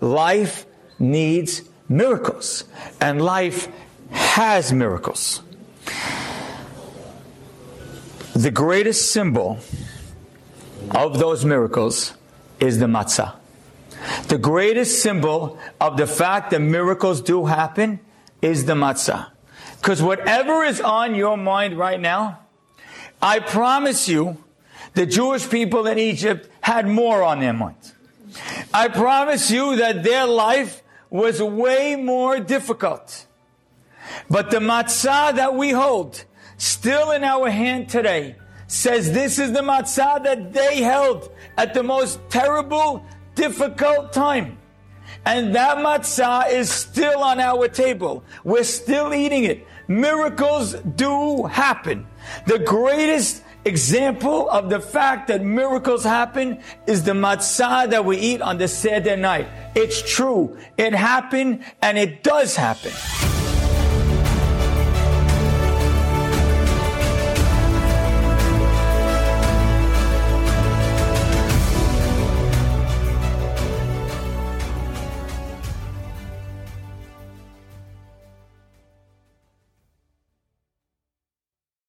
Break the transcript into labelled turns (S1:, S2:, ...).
S1: life needs miracles, and life has miracles. The greatest symbol of those miracles is the matzah. The greatest symbol of the fact that miracles do happen is the matzah. Because whatever is on your mind right now, I promise you, the Jewish people in Egypt had more on their minds. I promise you that their life was way more difficult. But the matzah that we hold, still in our hand today, says this is the matzah that they held at the most terrible, difficult time. And that matzah is still on our table. We're still eating it. Miracles do happen. The greatest example of the fact that miracles happen is the matzah that we eat on the Seder night. It's true. It happened and it does happen.